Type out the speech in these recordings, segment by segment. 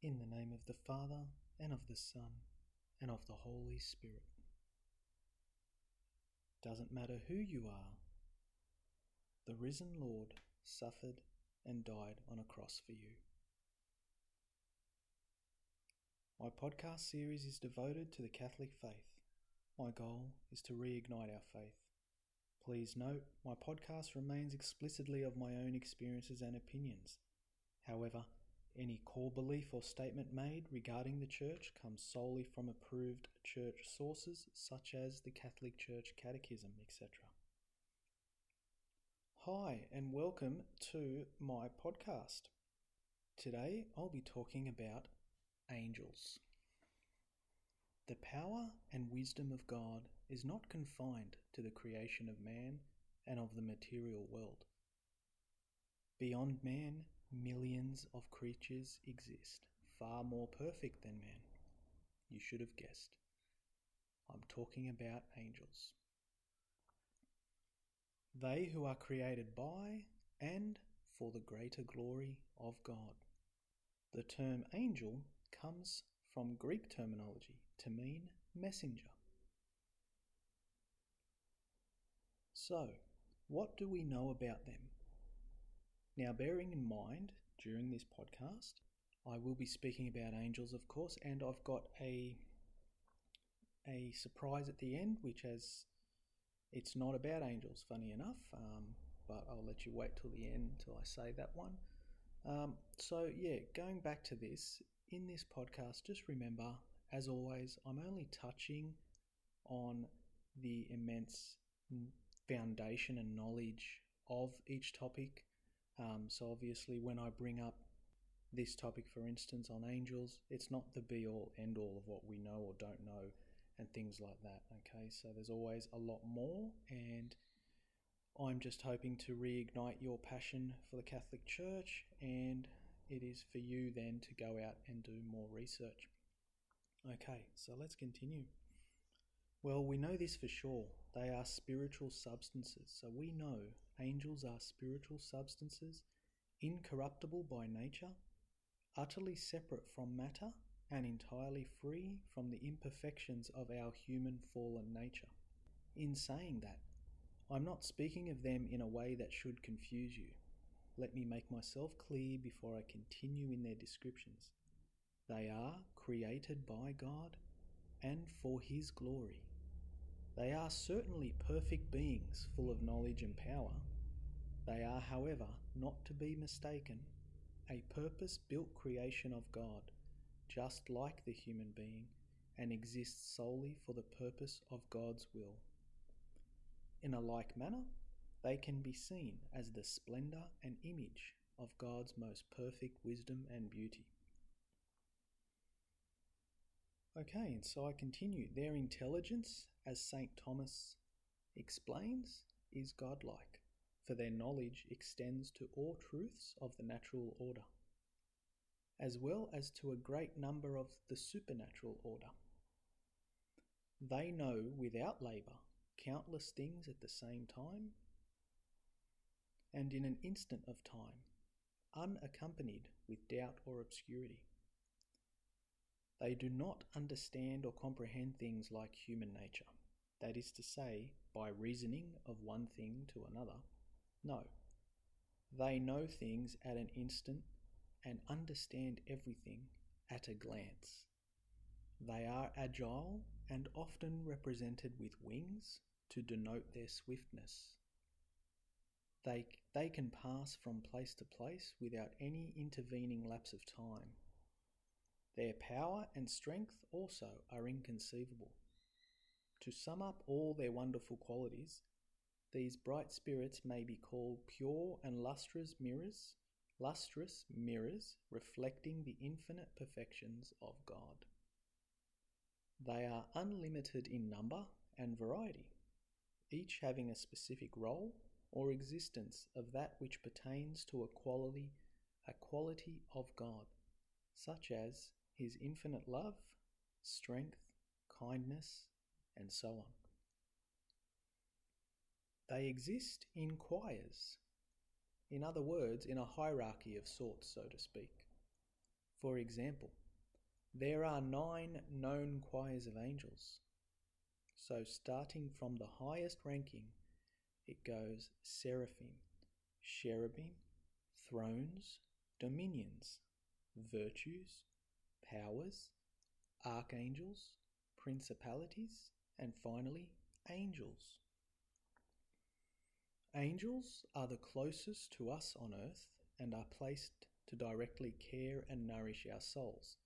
In the name of the Father, and of the Son, and of the Holy Spirit. Doesn't matter who you are, the risen Lord suffered and died on a cross for you. My podcast series is devoted to the Catholic faith. My goal is to reignite our faith. Please note, my podcast remains explicitly of my own experiences and opinions. However, any core belief or statement made regarding the Church comes solely from approved Church sources such as the Catholic Church Catechism, etc. Hi, and welcome to my podcast. Today I'll be talking about angels. The power and wisdom of God is not confined to the creation of man and of the material world. Beyond man, millions of creatures exist, far more perfect than man. You should have guessed. I'm talking about angels. They who are created by and for the greater glory of God. The term angel comes from Greek terminology to mean messenger. So, what do we know about them? Now, bearing in mind during this podcast, I will be speaking about angels, of course, and I've got a a surprise at the end, which has it's not about angels, funny enough, um, but I'll let you wait till the end till I say that one. Um, so, yeah, going back to this, in this podcast, just remember, as always, I'm only touching on the immense foundation and knowledge of each topic. Um, so, obviously, when I bring up this topic, for instance, on angels, it's not the be all end all of what we know or don't know and things like that. Okay, so there's always a lot more, and I'm just hoping to reignite your passion for the Catholic Church and it is for you then to go out and do more research. Okay, so let's continue. Well, we know this for sure. They are spiritual substances. So we know angels are spiritual substances, incorruptible by nature, utterly separate from matter, and entirely free from the imperfections of our human fallen nature. In saying that, I'm not speaking of them in a way that should confuse you. Let me make myself clear before I continue in their descriptions. They are created by God and for His glory. They are certainly perfect beings full of knowledge and power. They are, however, not to be mistaken, a purpose built creation of God, just like the human being, and exist solely for the purpose of God's will. In a like manner, they can be seen as the splendour and image of God's most perfect wisdom and beauty. Okay, and so I continue. Their intelligence, as St. Thomas explains, is godlike, for their knowledge extends to all truths of the natural order, as well as to a great number of the supernatural order. They know without labour countless things at the same time and in an instant of time, unaccompanied with doubt or obscurity. They do not understand or comprehend things like human nature, that is to say, by reasoning of one thing to another. No. They know things at an instant and understand everything at a glance. They are agile and often represented with wings to denote their swiftness. They, they can pass from place to place without any intervening lapse of time. Their power and strength also are inconceivable. To sum up all their wonderful qualities, these bright spirits may be called pure and lustrous mirrors, lustrous mirrors reflecting the infinite perfections of God. They are unlimited in number and variety, each having a specific role or existence of that which pertains to a quality, a quality of God, such as his infinite love, strength, kindness, and so on. They exist in choirs, in other words, in a hierarchy of sorts, so to speak. For example, there are nine known choirs of angels. So, starting from the highest ranking, it goes seraphim, cherubim, thrones, dominions, virtues, powers, archangels, principalities, and finally, angels. Angels are the closest to us on earth and are placed to directly care and nourish our souls.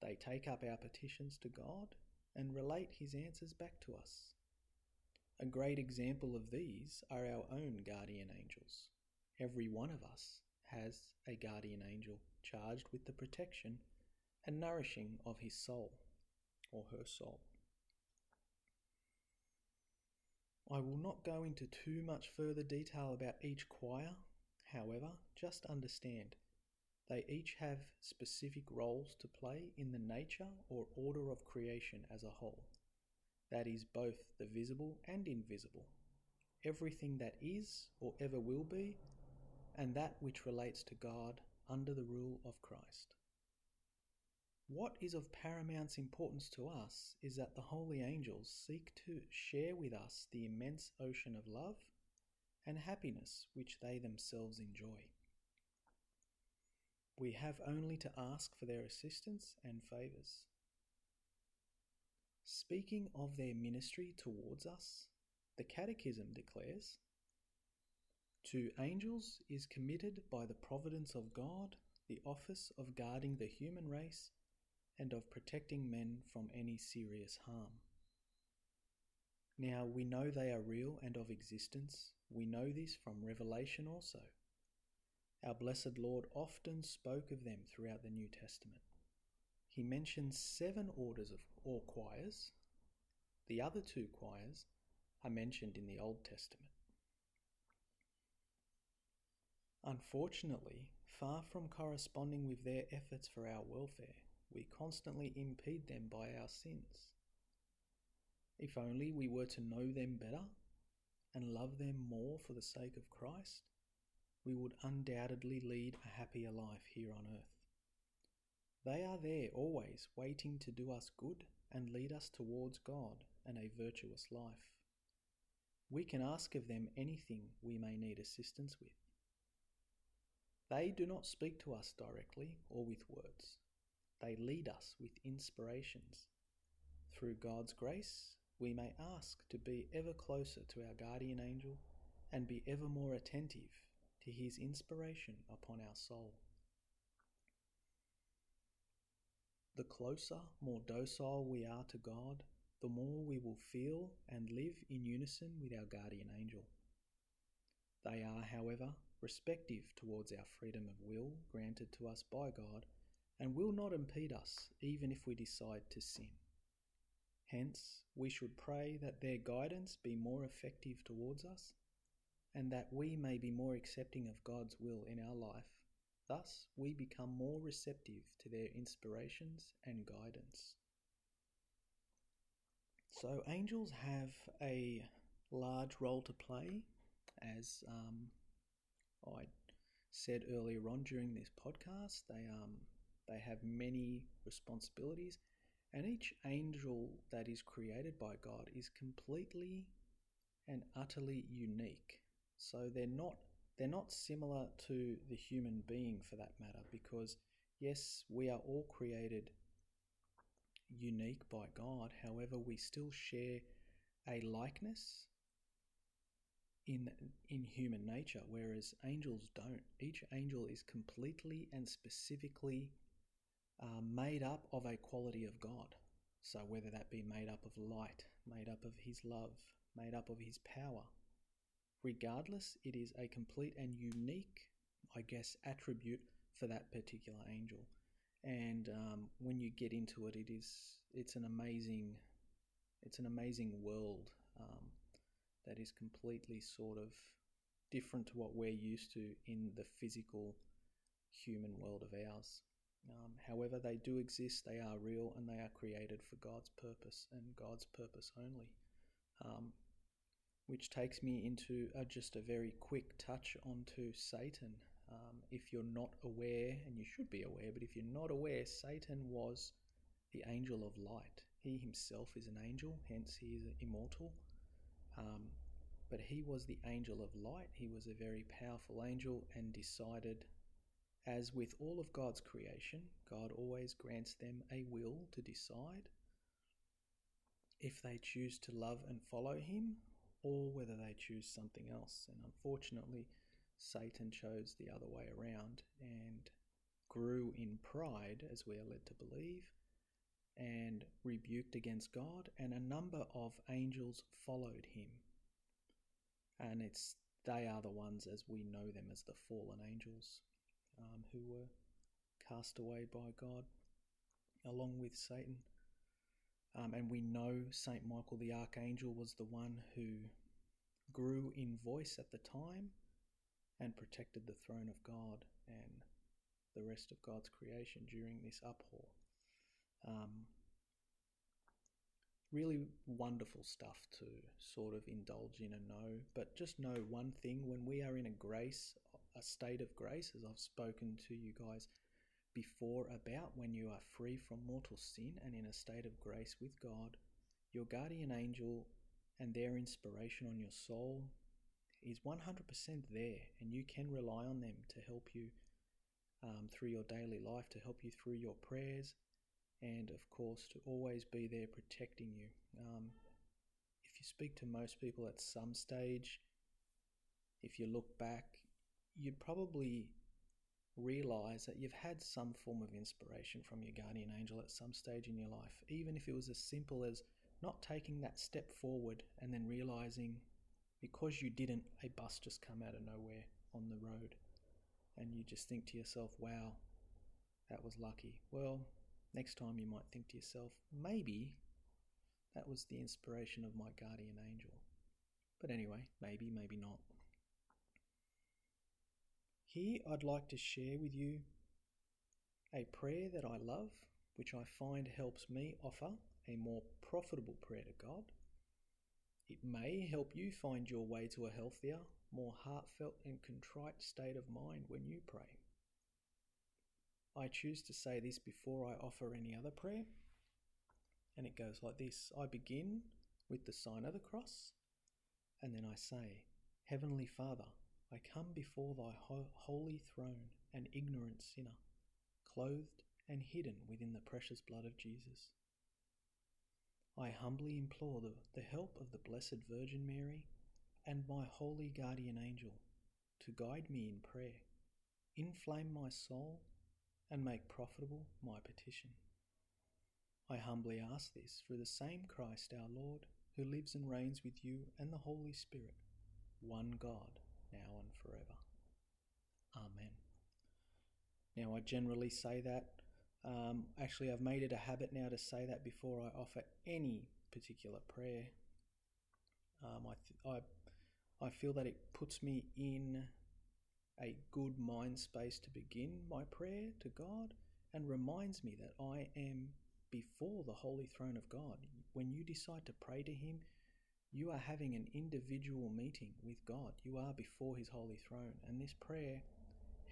They take up our petitions to God and relate His answers back to us. A great example of these are our own guardian angels. Every one of us has a guardian angel charged with the protection and nourishing of his soul or her soul. I will not go into too much further detail about each choir, however, just understand they each have specific roles to play in the nature or order of creation as a whole. That is both the visible and invisible, everything that is or ever will be, and that which relates to God under the rule of Christ. What is of paramount importance to us is that the holy angels seek to share with us the immense ocean of love and happiness which they themselves enjoy. We have only to ask for their assistance and favours. Speaking of their ministry towards us, the Catechism declares To angels is committed by the providence of God the office of guarding the human race and of protecting men from any serious harm. Now we know they are real and of existence. We know this from Revelation also. Our blessed Lord often spoke of them throughout the New Testament. He mentions seven orders of or choirs. The other two choirs are mentioned in the Old Testament. Unfortunately, far from corresponding with their efforts for our welfare, we constantly impede them by our sins. If only we were to know them better and love them more for the sake of Christ, we would undoubtedly lead a happier life here on earth. They are there always, waiting to do us good and lead us towards God and a virtuous life. We can ask of them anything we may need assistance with. They do not speak to us directly or with words. They lead us with inspirations. Through God's grace, we may ask to be ever closer to our guardian angel and be ever more attentive to his inspiration upon our soul. The closer, more docile we are to God, the more we will feel and live in unison with our guardian angel. They are, however, respective towards our freedom of will granted to us by God and will not impede us even if we decide to sin. Hence, we should pray that their guidance be more effective towards us and that we may be more accepting of God's will in our life. Thus, we become more receptive to their inspirations and guidance. So, angels have a large role to play, as um, I said earlier on during this podcast. They um, they have many responsibilities, and each angel that is created by God is completely and utterly unique. So they're not they're not similar to the human being for that matter because yes, we are all created unique by God. However, we still share a likeness in in human nature whereas angels don't. Each angel is completely and specifically uh, made up of a quality of God. So, whether that be made up of light, made up of His love, made up of His power, regardless, it is a complete and unique, I guess, attribute for that particular angel. And um, when you get into it, it is it's an amazing, it's an amazing world um, that is completely sort of different to what we're used to in the physical human world of ours. Um, however, they do exist, they are real, and they are created for God's purpose and God's purpose only. Um, which takes me into just a very quick touch onto Satan. Um, if you're not aware, and you should be aware, but if you're not aware, Satan was the angel of light. He himself is an angel, hence he is immortal. Um, but he was the angel of light. He was a very powerful angel and decided, as with all of God's creation, God always grants them a will to decide if they choose to love and follow him or whether they choose something else. And unfortunately, Satan chose the other way around and grew in pride, as we are led to believe, and rebuked against God, and a number of angels followed him. And it's they are the ones as we know them as the fallen angels um, who were cast away by God along with Satan. Um, and we know Saint Michael the Archangel was the one who grew in voice at the time and protected the throne of God and the rest of God's creation during this uproar. Um, really wonderful stuff to sort of indulge in and know, but just know one thing when we are in a grace, a state of grace, as I've spoken to you guys before about when you are free from mortal sin and in a state of grace with God, your guardian angel and their inspiration on your soul is 100% there, and you can rely on them to help you um, through your daily life, to help you through your prayers, and of course, to always be there protecting you. Um, if you speak to most people at some stage, if you look back, you'd probably realize that you've had some form of inspiration from your guardian angel at some stage in your life, even if it was as simple as not taking that step forward and then realizing because you didn't, a bus just come out of nowhere on the road. And you just think to yourself, wow, that was lucky. Well, next time you might think to yourself, maybe that was the inspiration of my guardian angel. But anyway, maybe, maybe not. Here I'd like to share with you a prayer that I love, which I find helps me offer a more profitable prayer to God. It may help you find your way to a healthier, more heartfelt and contrite state of mind when you pray. I choose to say this before I offer any other prayer, and it goes like this I begin with the sign of the cross, and then I say, Heavenly Father, I come before thy ho- holy throne, an ignorant sinner, clothed and hidden within the precious blood of Jesus. I humbly implore the, the help of the Blessed Virgin Mary and my holy guardian angel to guide me in prayer, inflame my soul, and make profitable my petition. I humbly ask this through the same Christ our Lord, who lives and reigns with you and the Holy Spirit, one God, now and forever. Amen. Now, I generally say that um, actually, I've made it a habit now to say that before I offer any particular prayer. Um, I, th- I, I feel that it puts me in a good mind space to begin my prayer to God and reminds me that I am before the holy throne of God. When you decide to pray to Him, you are having an individual meeting with God. You are before His holy throne. And this prayer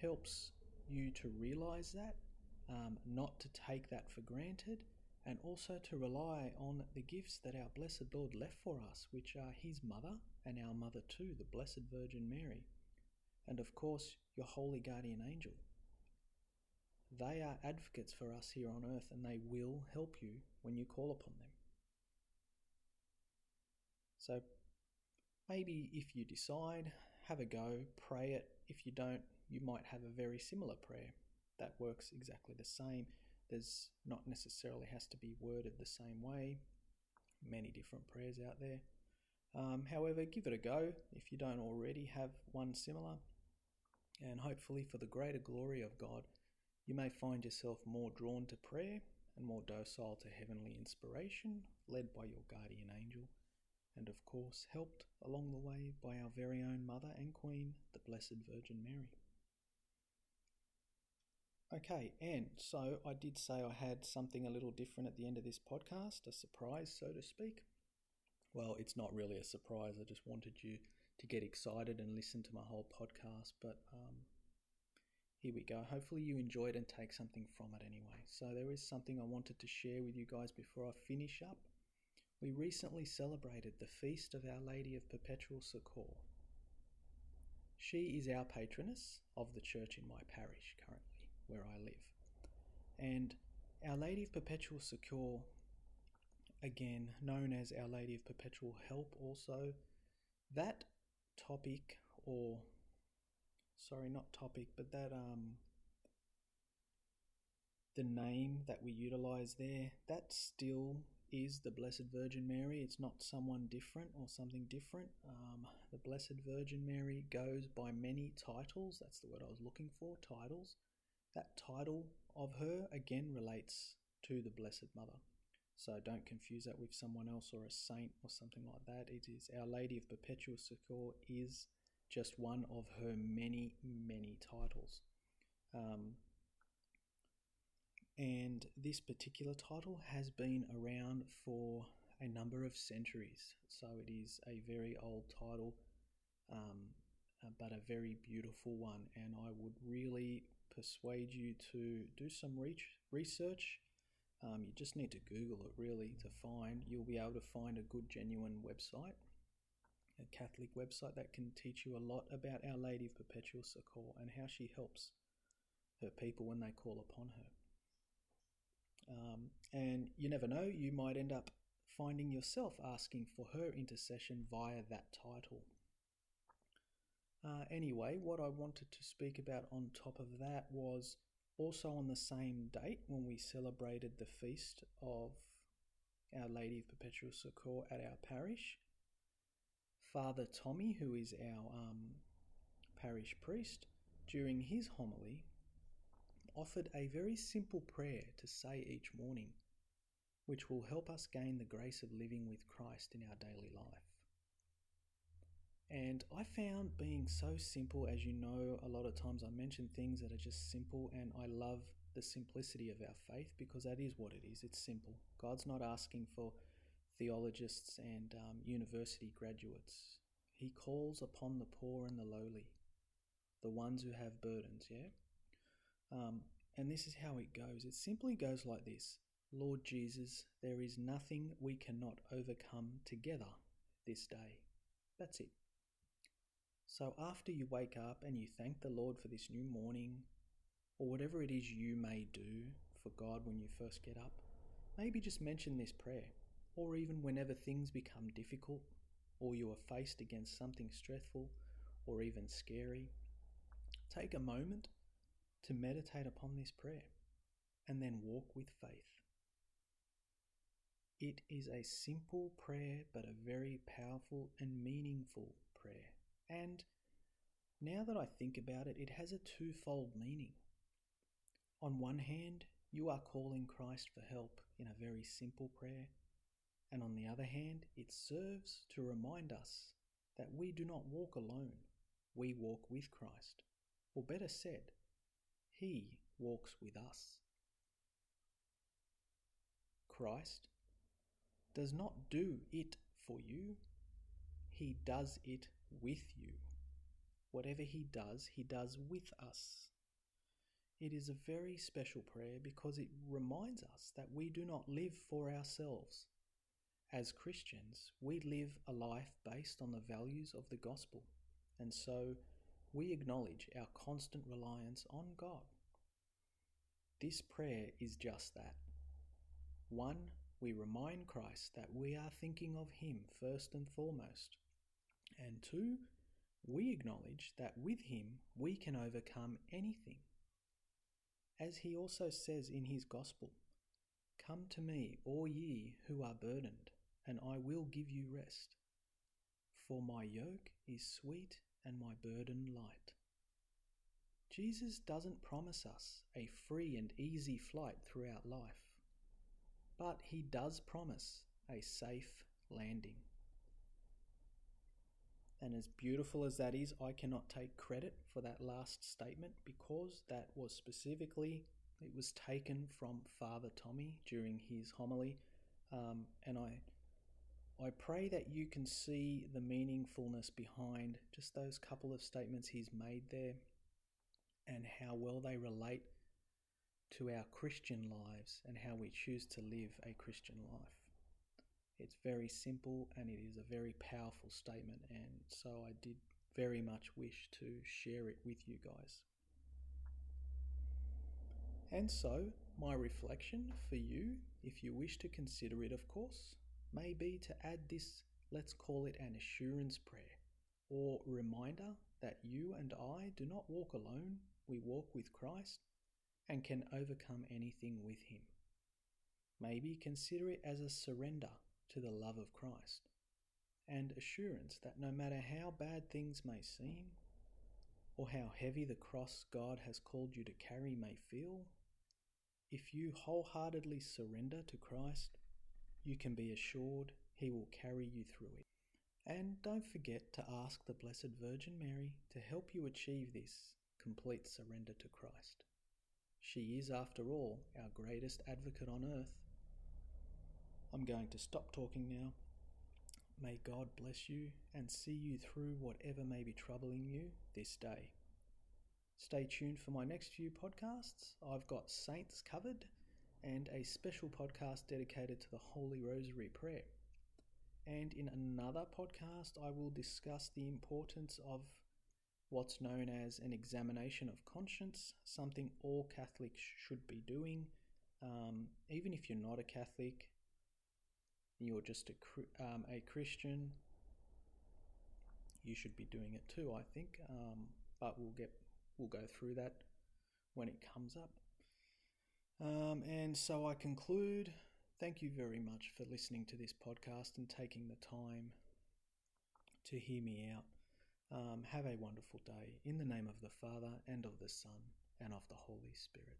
helps you to realize that um, not to take that for granted, and also to rely on the gifts that our blessed Lord left for us, which are His mother and our mother too, the Blessed Virgin Mary, and of course, your holy guardian angel. They are advocates for us here on earth, and they will help you when you call upon them. So, maybe if you decide, have a go, pray it. If you don't, you might have a very similar prayer that works exactly the same. There's not necessarily has to be worded the same way. Many different prayers out there. Um, however, give it a go if you don't already have one similar. And hopefully, for the greater glory of God, you may find yourself more drawn to prayer and more docile to heavenly inspiration, led by your guardian angel, and of course, helped along the way by our very own Mother and Queen, the Blessed Virgin Mary. Okay, and so I did say I had something a little different at the end of this podcast, a surprise, so to speak. Well, it's not really a surprise. I just wanted you to get excited and listen to my whole podcast. But um, here we go. Hopefully, you enjoyed and take something from it anyway. So, there is something I wanted to share with you guys before I finish up. We recently celebrated the feast of Our Lady of Perpetual Succor. She is our patroness of the church in my parish currently, where I live. And Our Lady of Perpetual Succor, again known as Our Lady of Perpetual Help, also, that topic or sorry, not topic, but that um the name that we utilize there, that still is the Blessed Virgin Mary. It's not someone different or something different. Um, the Blessed Virgin Mary goes by many titles. That's the word I was looking for titles. That title of her again relates to the Blessed Mother. So don't confuse that with someone else or a saint or something like that. It is Our Lady of Perpetual Succor is just one of her many, many titles. Um, and this particular title has been around for a number of centuries. So it is a very old title, um, uh, but a very beautiful one. And I would really persuade you to do some research. Um, you just need to Google it really to find. You'll be able to find a good, genuine website a Catholic website that can teach you a lot about Our Lady of Perpetual Succor and how she helps her people when they call upon her. Um, and you never know, you might end up finding yourself asking for her intercession via that title. Uh, anyway, what I wanted to speak about on top of that was also on the same date when we celebrated the feast of Our Lady of Perpetual Succor at our parish. Father Tommy, who is our um, parish priest, during his homily, offered a very simple prayer to say each morning, which will help us gain the grace of living with Christ in our daily life. And I found being so simple, as you know, a lot of times I mention things that are just simple, and I love the simplicity of our faith because that is what it is. It's simple. God's not asking for theologists and um, university graduates. He calls upon the poor and the lowly, the ones who have burdens, yeah? Um, and this is how it goes. It simply goes like this Lord Jesus, there is nothing we cannot overcome together this day. That's it. So after you wake up and you thank the Lord for this new morning, or whatever it is you may do for God when you first get up, maybe just mention this prayer or even whenever things become difficult, or you are faced against something stressful or even scary, take a moment to meditate upon this prayer and then walk with faith. It is a simple prayer, but a very powerful and meaningful prayer. And now that I think about it, it has a twofold meaning. On one hand, you are calling Christ for help in a very simple prayer and on the other hand, it serves to remind us that we do not walk alone, we walk with Christ. Or better said, He walks with us. Christ does not do it for you, He does it with you. Whatever He does, He does with us. It is a very special prayer because it reminds us that we do not live for ourselves as Christians, we live a life based on the values of the gospel, and so we acknowledge our constant reliance on God. This prayer is just that. One, we remind Christ that we are thinking of Him first and foremost. And two, we acknowledge that with Him we can overcome anything. As He also says in His Gospel, Come to me, all ye who are burdened, and I will give you rest. For my yoke is sweet and my burden light. Jesus doesn't promise us a free and easy flight throughout life, but he does promise a safe landing. And as beautiful as that is, I cannot take credit for that last statement because that was specifically, it was taken from Father Tommy during his homily. Um, and I I pray that you can see the meaningfulness behind just those couple of statements he's made there. and how well they relate to our Christian lives and how we choose to live a Christian life. It's very simple and it is a very powerful statement, and so I did very much wish to share it with you guys. And so, my reflection for you, if you wish to consider it, of course, may be to add this, let's call it an assurance prayer, or reminder that you and I do not walk alone, we walk with Christ and can overcome anything with Him. Maybe consider it as a surrender to the love of Christ and assurance that no matter how bad things may seem, or how heavy the cross God has called you to carry may feel, if you wholeheartedly surrender to Christ, you can be assured He will carry you through it. And don't forget to ask the Blessed Virgin Mary to help you achieve this complete surrender to Christ. She is, after all, our greatest advocate on earth. I'm going to stop talking now. May God bless you and see you through whatever may be troubling you this day. Stay tuned for my next few podcasts. I've got Saints covered and a special podcast dedicated to the Holy Rosary Prayer. And in another podcast, I will discuss the importance of what's known as an examination of conscience, something all Catholics should be doing. Um, even if you're not a Catholic, you're just a, um, a Christian, you should be doing it too, I think. Um, but we'll get we'll go through that when it comes up. Um, and so I conclude. Thank you very much for listening to this podcast and taking the time to hear me out. Um, have a wonderful day in the name of the Father and of the Son and of the Holy Spirit.